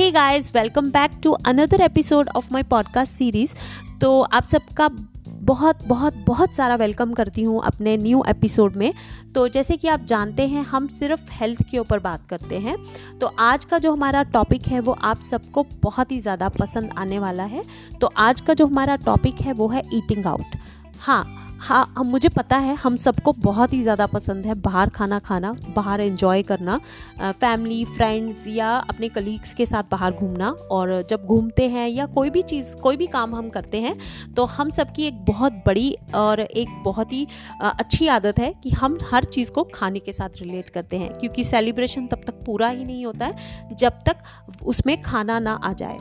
Hey guys welcome back to another episode of my podcast series तो आप सबका बहुत बहुत बहुत सारा वेलकम करती हूँ अपने न्यू एपिसोड में। तो जैसे कि आप जानते हैं, हम सिर्फ़ हेल्थ के ऊपर बात करते हैं। तो आज का जो हमारा टॉपिक है, वो आप सबको बहुत ही ज़्यादा पसंद आने वाला है। तो आज का जो हमारा टॉपिक है, वो है ईटिंग आउट हाँ हाँ हम मुझे पता है, हम सबको बहुत ही ज़्यादा पसंद है बाहर खाना खाना, बाहर एंजॉय करना फैमिली फ्रेंड्स या अपने कलीग्स के साथ बाहर घूमना। और जब घूमते हैं या कोई भी चीज़, कोई भी काम हम करते हैं तो हम सबकी एक बहुत बड़ी और एक बहुत ही अच्छी आदत है कि हम हर चीज़ को खाने के साथ रिलेट करते हैं। क्योंकि सेलिब्रेशन तब तक पूरा ही नहीं होता है, जब तक उसमें खाना ना आ जाए।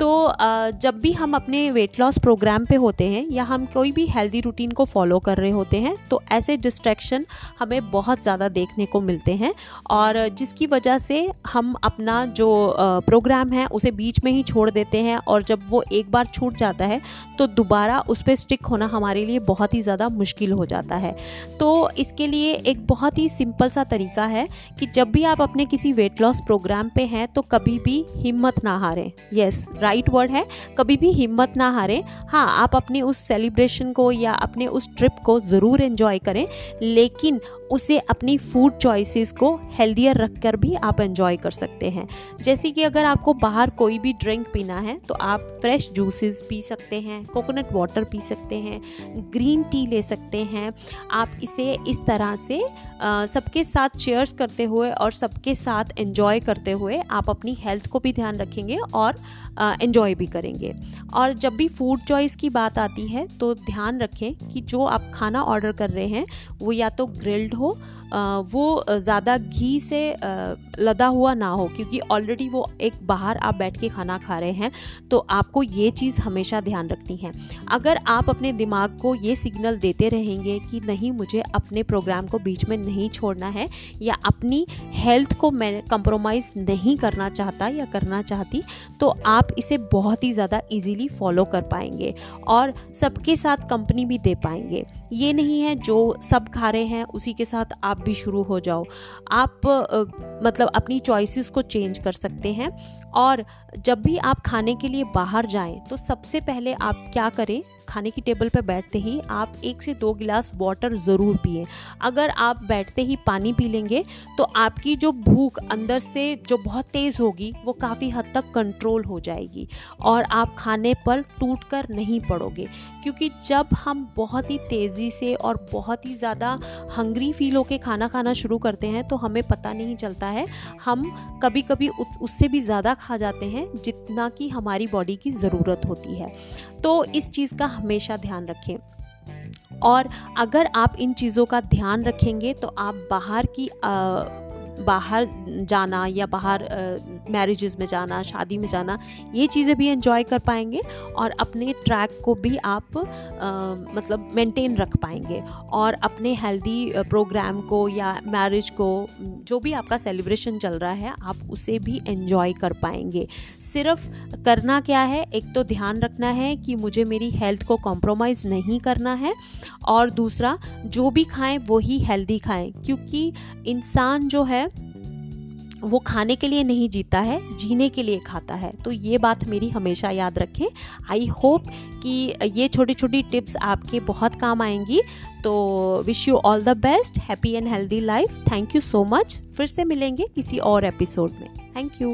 तो जब भी हम अपने वेट लॉस प्रोग्राम पे होते हैं या हम कोई भी हेल्दी रूटीन को फॉलो कर रहे होते हैं तो ऐसे डिस्ट्रैक्शन हमें बहुत ज़्यादा देखने को मिलते हैं और जिसकी वजह से हम अपना जो प्रोग्राम है उसे बीच में ही छोड़ देते हैं और जब वो एक बार छूट जाता है तो दोबारा उस पर स्टिक होना हमारे लिए बहुत ही ज़्यादा मुश्किल हो जाता है। तो इसके लिए एक बहुत ही सिंपल सा तरीका है कि जब भी आप अपने किसी वेट लॉस प्रोग्राम पे हैं तो कभी भी हिम्मत ना हारें। यस राइट वर्ड है, कभी भी हिम्मत ना हारें। हाँ आप अपने उस सेलिब्रेशन को या अपने उस ट्रिप को ज़रूर एंजॉय करें, लेकिन उसे अपनी फ़ूड चॉइसेस को हेल्दियर रख कर भी आप एंजॉय कर सकते हैं। जैसे कि अगर आपको बाहर कोई भी ड्रिंक पीना है तो आप फ्रेश जूसेस पी सकते हैं कोकोनट वाटर पी सकते हैं ग्रीन टी ले सकते हैं। आप इसे इस तरह से सबके साथ शेयर्स करते हुए और सबके साथ एंजॉय करते हुए आप अपनी हेल्थ को भी ध्यान रखेंगे और एंजॉय भी करेंगे। और जब भी फ़ूड चॉइस की बात आती है तो ध्यान रखें कि जो आप खाना ऑर्डर कर रहे हैं, वो या तो ग्रिल्ड हो वो ज़्यादा घी से लदा हुआ ना हो, क्योंकि ऑलरेडी वो एक बाहर आप बैठ के खाना खा रहे हैं तो आपको ये चीज़ हमेशा ध्यान रखनी है। अगर आप अपने दिमाग को ये सिग्नल देते रहेंगे कि नहीं, मुझे अपने प्रोग्राम को बीच में नहीं छोड़ना है, या अपनी हेल्थ को मैं कंप्रोमाइज़ नहीं करना चाहता या करना चाहती तो आप इसे बहुत ही ज़्यादा इजीली फॉलो कर पाएँगे और सबके साथ कंपनी भी दे पाएँगे। ये नहीं है जो सब खा रहे हैं, उसी के साथ आप भी शुरू हो जाओ। आप मतलब अपनी चॉइसेस को चेंज कर सकते हैं और जब भी आप खाने के लिए बाहर जाएँ तो सबसे पहले आप क्या करें? खाने की टेबल पर बैठते ही आप एक से दो गिलास वाटर ज़रूर पिए। अगर आप बैठते ही पानी पी लेंगे तो आपकी जो भूख अंदर से जो बहुत तेज़ होगी, वो काफ़ी हद तक कंट्रोल हो जाएगी और आप खाने पर टूट कर नहीं पड़ोगे। क्योंकि जब हम बहुत ही तेज़ी से और बहुत ही ज़्यादा हंग्री फील होके खाना खाना शुरू करते हैं तो हमें पता नहीं चलता है, हम कभी कभी उससे भी ज़्यादा खा जाते हैं, जितना कि हमारी बॉडी की ज़रूरत होती है। तो इस चीज़ का हमेशा ध्यान रखें। और अगर आप इन चीज़ों का ध्यान रखेंगे तो आप बाहर की आ, बाहर जाना या बाहर मैरिजेस में जाना शादी में जाना ये चीज़ें भी इंजॉय कर पाएँगे और अपने ट्रैक को भी आप आ, मतलब मेंटेन रख पाएँगे और अपने हेल्दी प्रोग्राम को या मैरिज को जो भी आपका सेलिब्रेशन चल रहा है आप उसे भी एंजॉय कर पाएँगे। सिर्फ़ करना क्या है? एक तो ध्यान रखना है कि मुझे मेरी हेल्थ को कॉम्प्रोमाइज़ नहीं करना है और दूसरा जो भी खाएँ वही हेल्दी खाएँ क्योंकि इंसान जो है वो खाने के लिए नहीं जीता है, जीने के लिए खाता है। तो ये बात मेरी हमेशा याद रखें। आई होप कि ये छोटी छोटी टिप्स आपके बहुत काम आएँगी। तो wish you all the best happy and healthy life thank you so much फिर से मिलेंगे किसी और एपिसोड में। Thank you